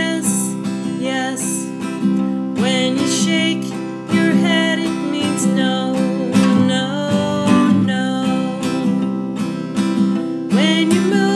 yes, yes. When you shake your head, it means no, no, no. When you move.